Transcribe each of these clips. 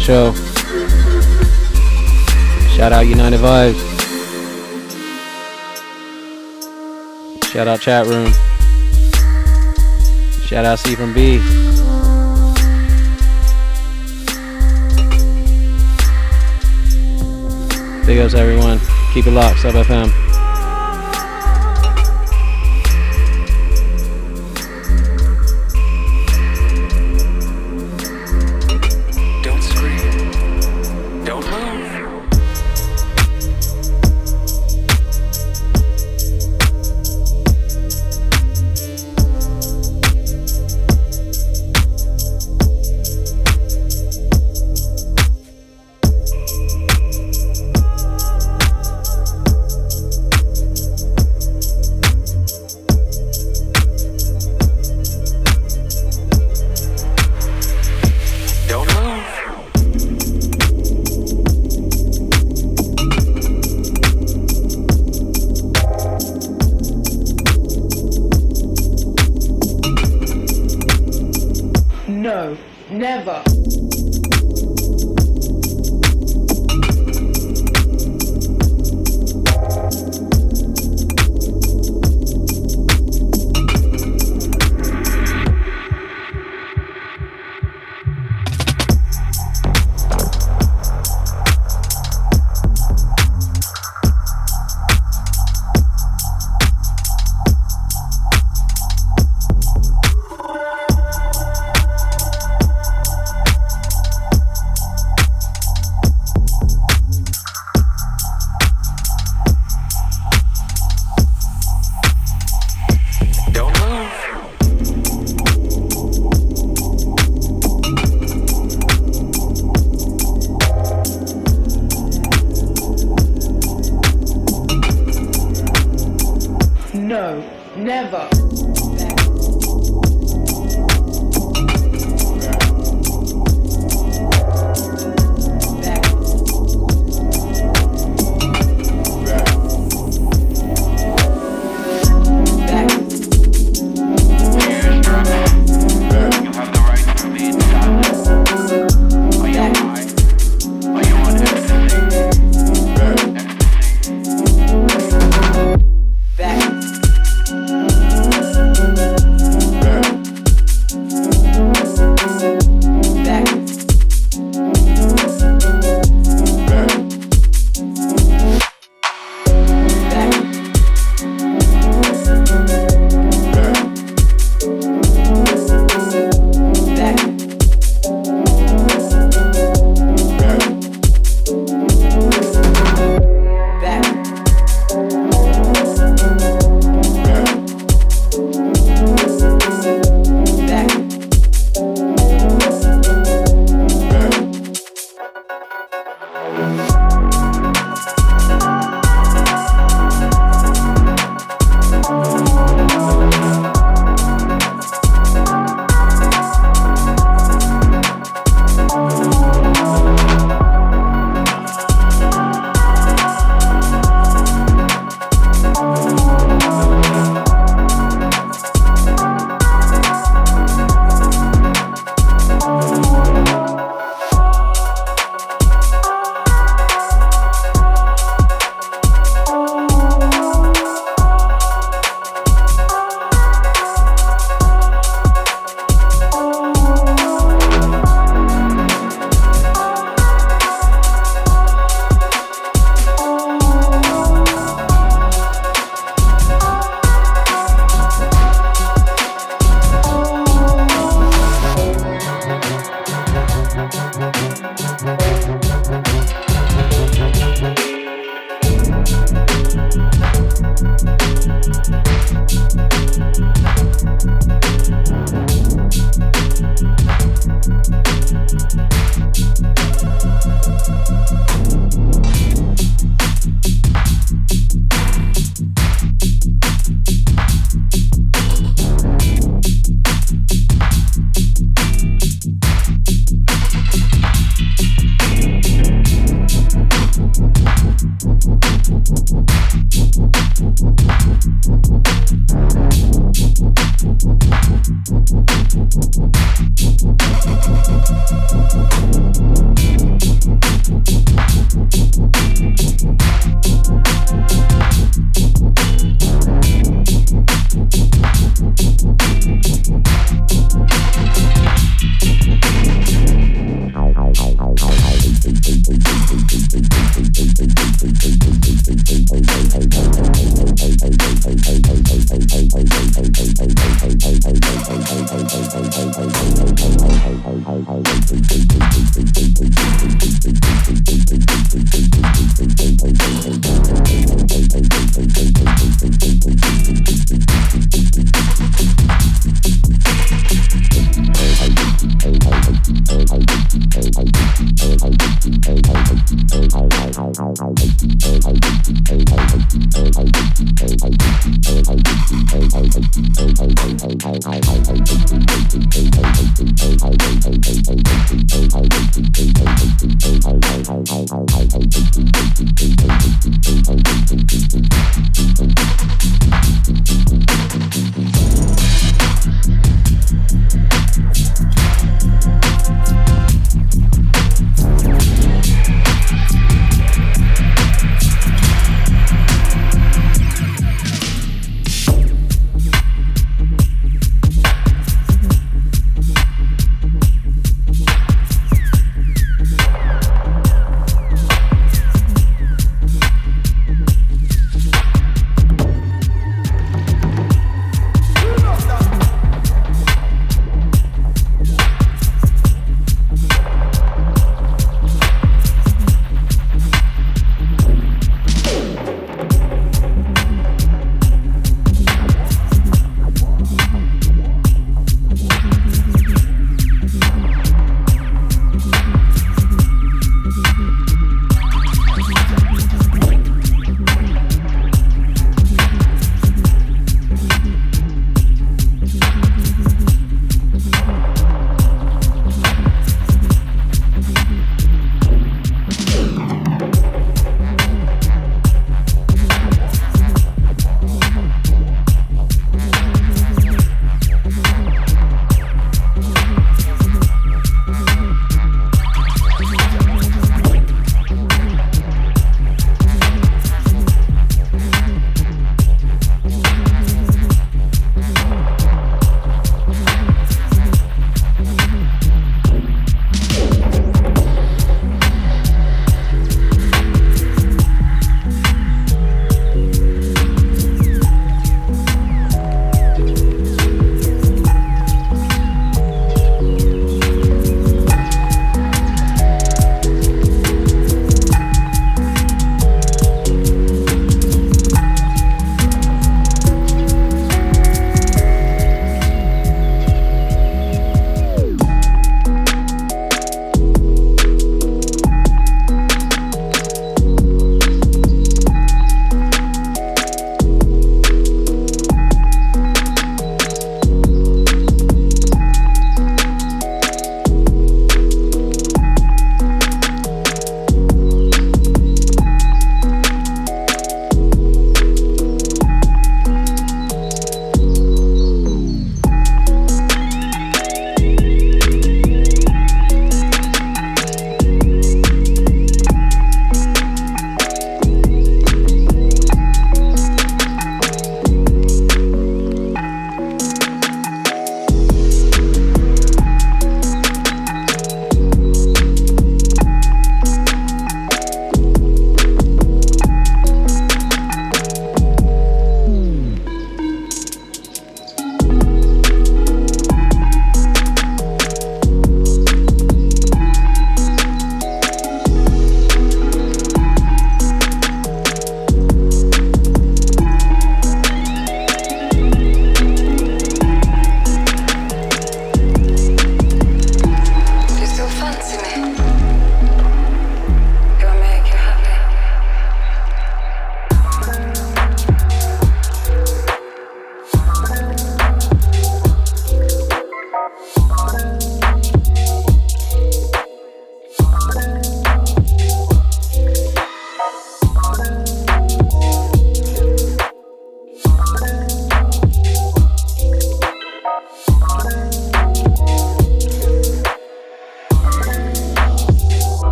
show. Shout out United Vibes. Shout out chat room. Shout out C from B. Big ups everyone. Keep it locked, Sub FM.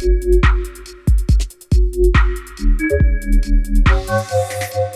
Thank you.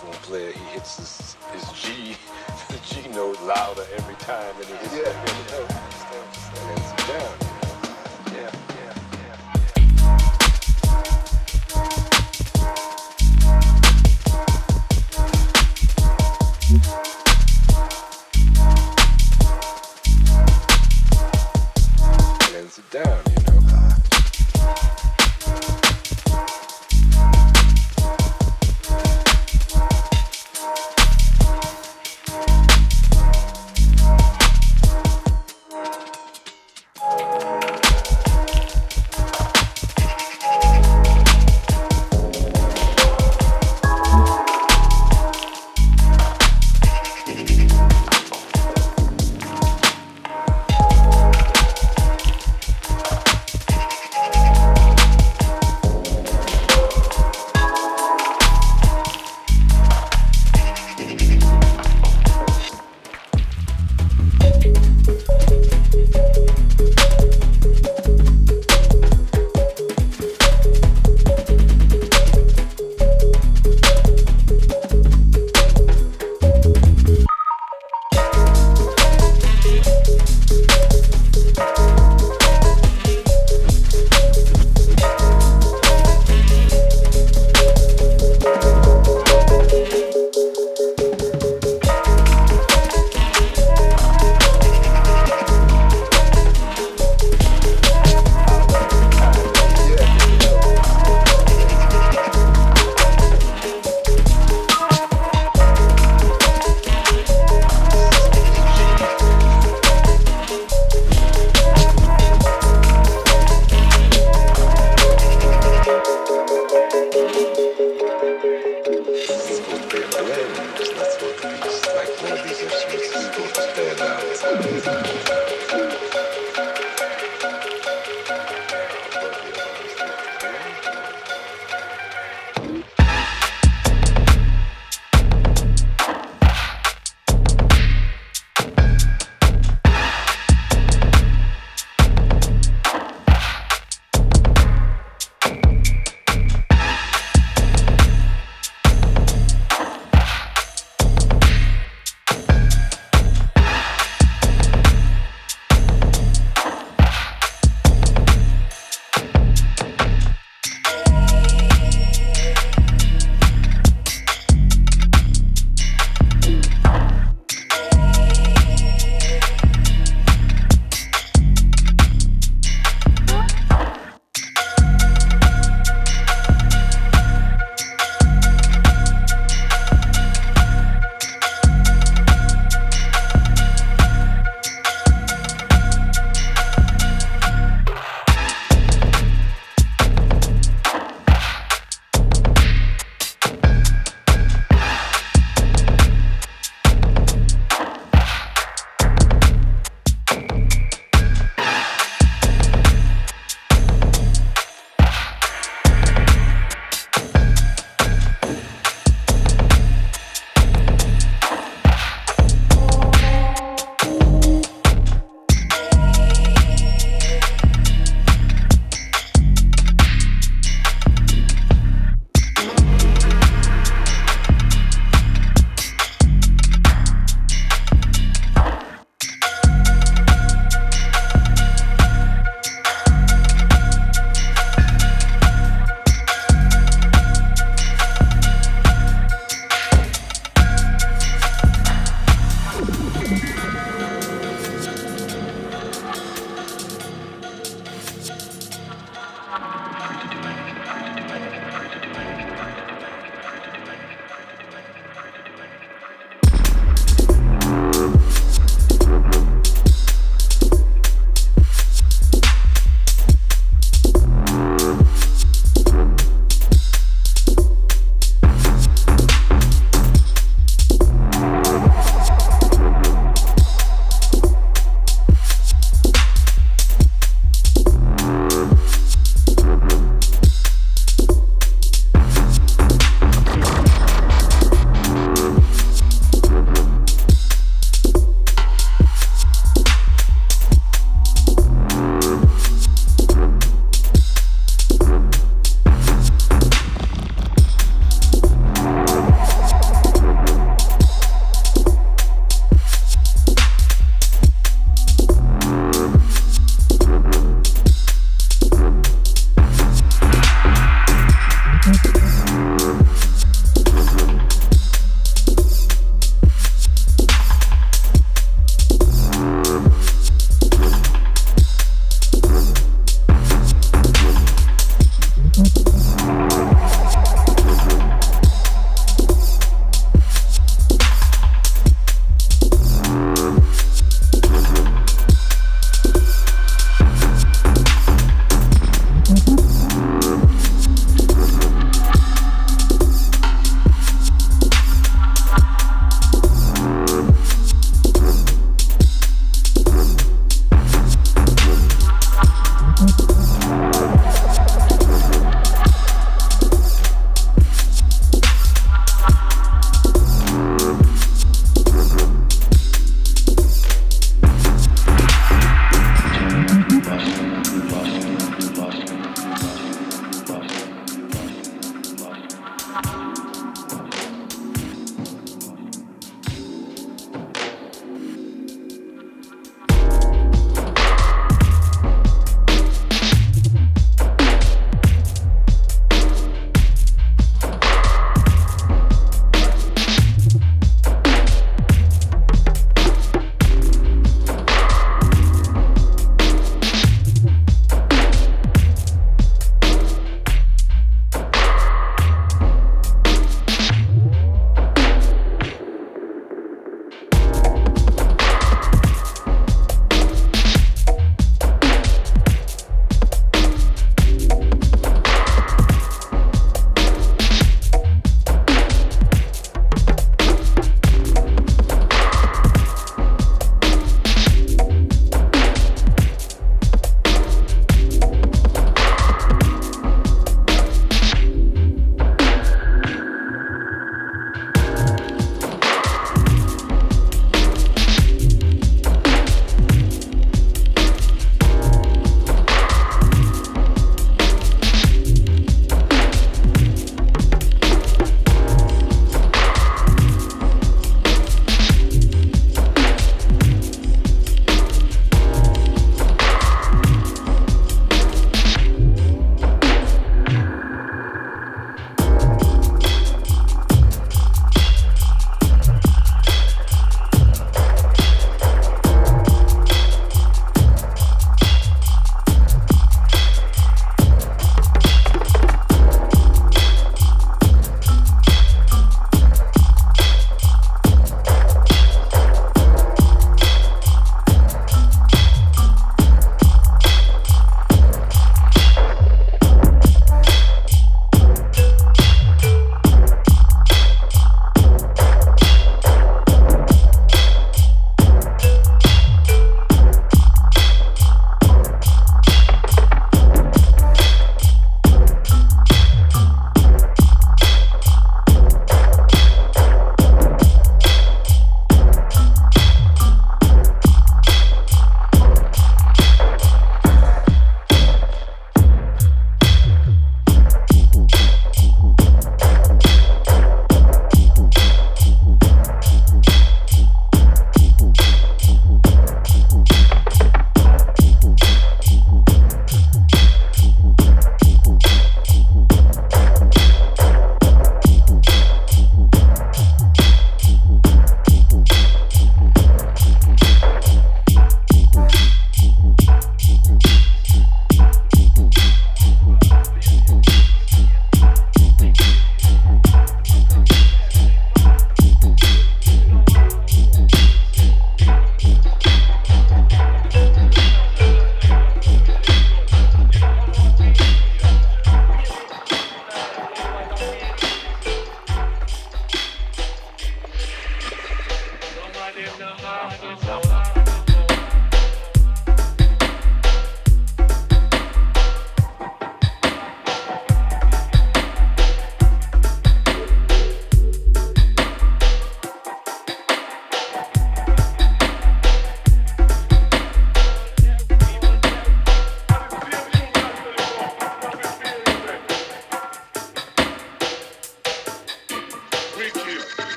A saxophone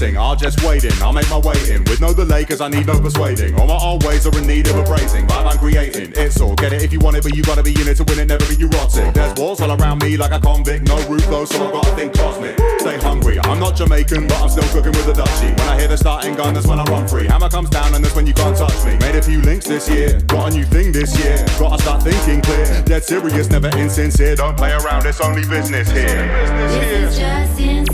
waiting, I'll just wait in. I'll make my way in with no delay, cause I need no persuading. All my old ways are in need of appraising. Vibe I'm creating, it's all. Get it if you want it, but you gotta be in it to win it, never be erotic. There's walls all around me like a convict, no roof though, so I've gotta think cosmic. Stay hungry, I'm not Jamaican, but I'm still cooking with a Dutchie. When I hear the starting gun, that's when I run free. Hammer comes down, and that's when you can't touch me. Made a few links this year, got a new thing this year. Gotta start thinking clear. Dead serious, never insincere. Don't play around, it's only business here. Is just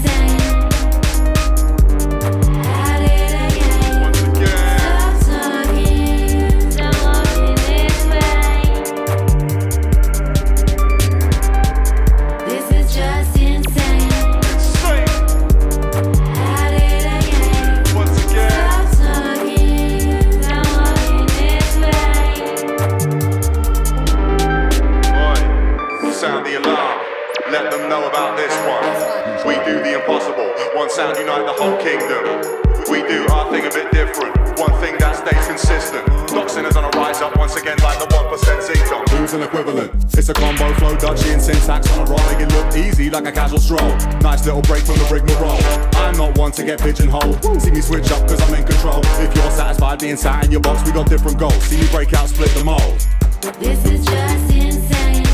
Who's an equivalent? It's a combo flow, Dutchy and syntax on a roll. Make it look easy like a casual stroll. Nice little break from the rigmarole. I'm not one to get pigeonholed. See me switch up cause I'm in control. If you're satisfied being sat in your box, we got different goals. See me break out, split the mold. This is just insane.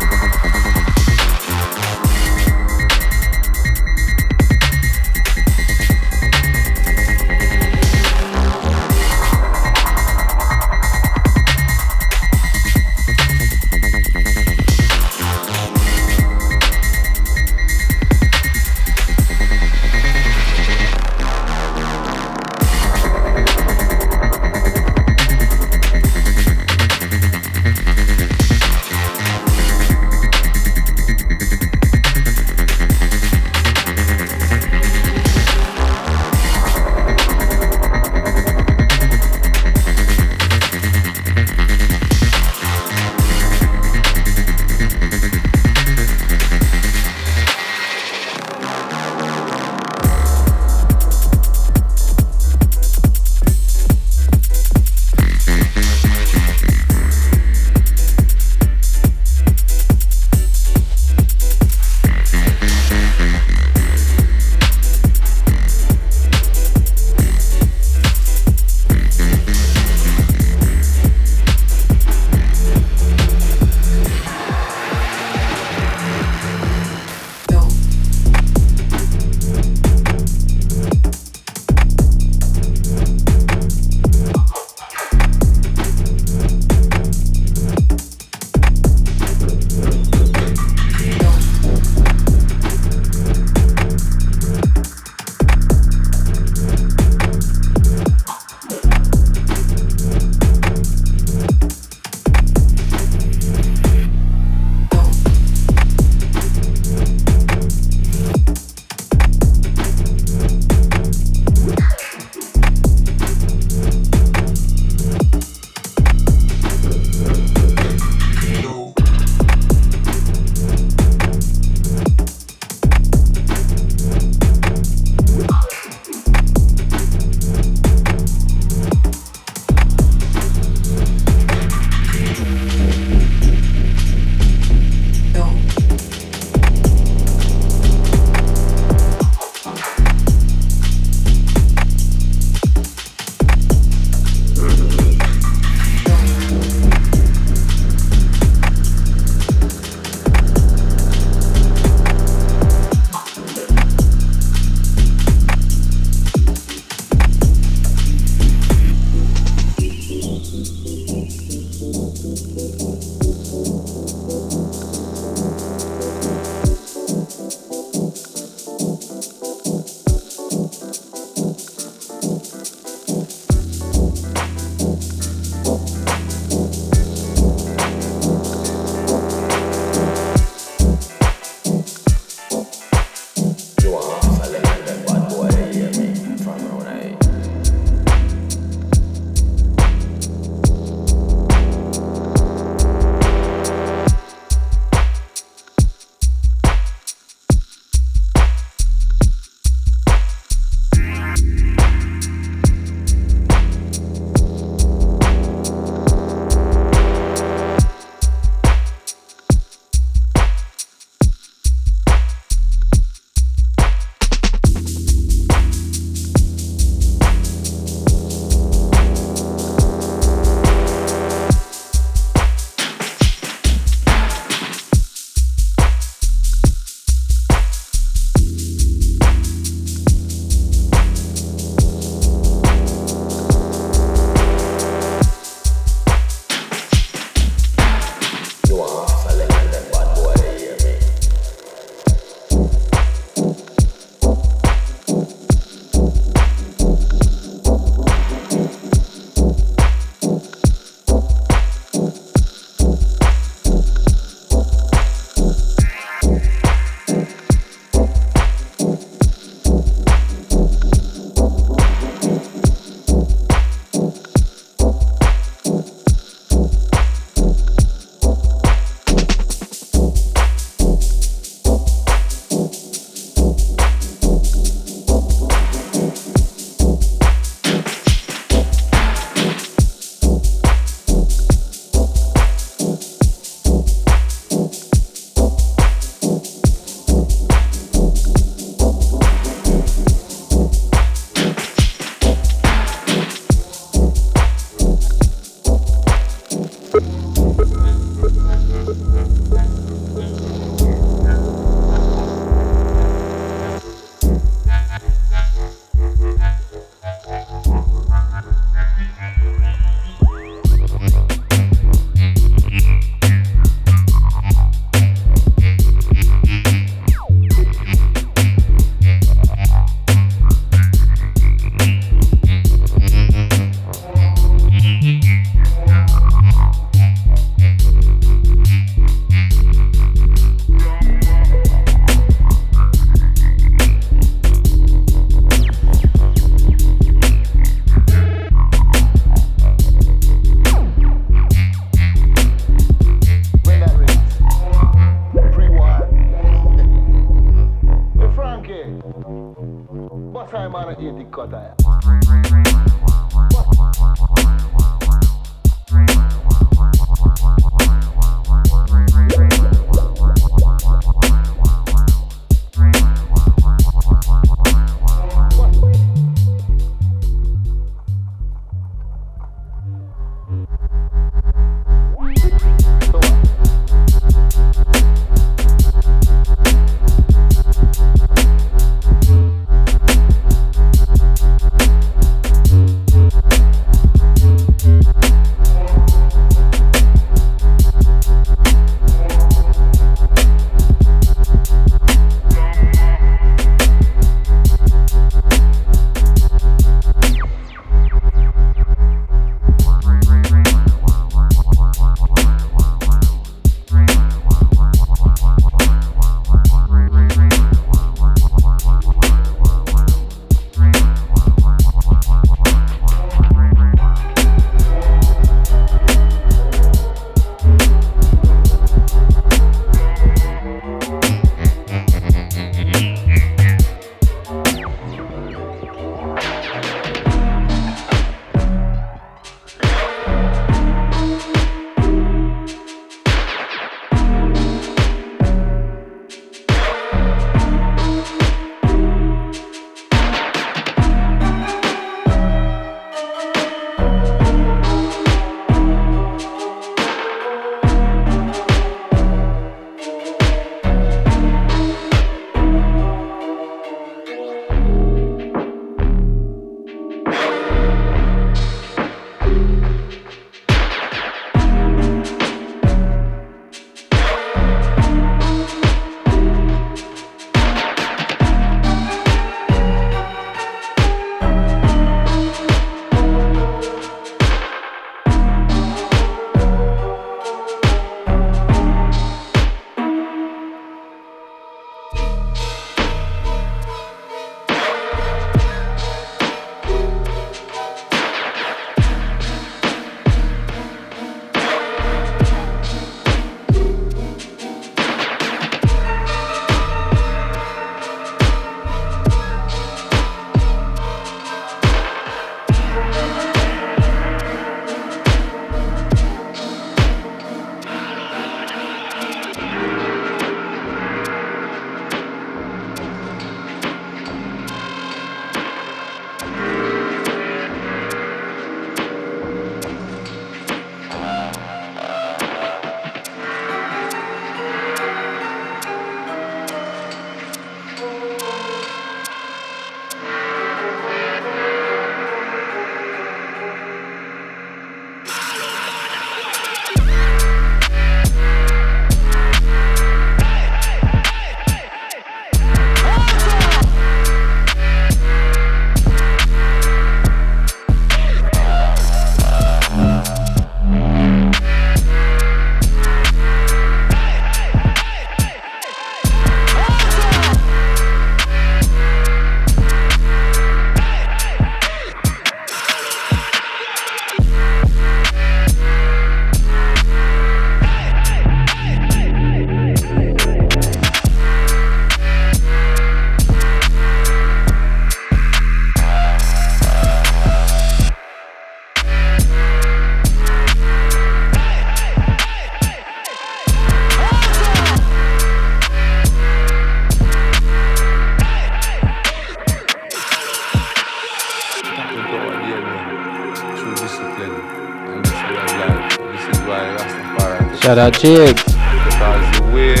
Because the way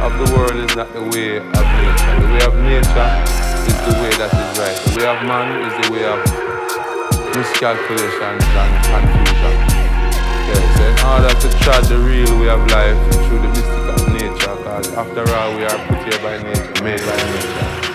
of the world is not the way of nature. The way of nature is the way that is right. The way of man is the way of miscalculations and confusion. Yeah, so in order to trod the real way of life through the mystic of nature, because after all we are put here by nature. Made by nature.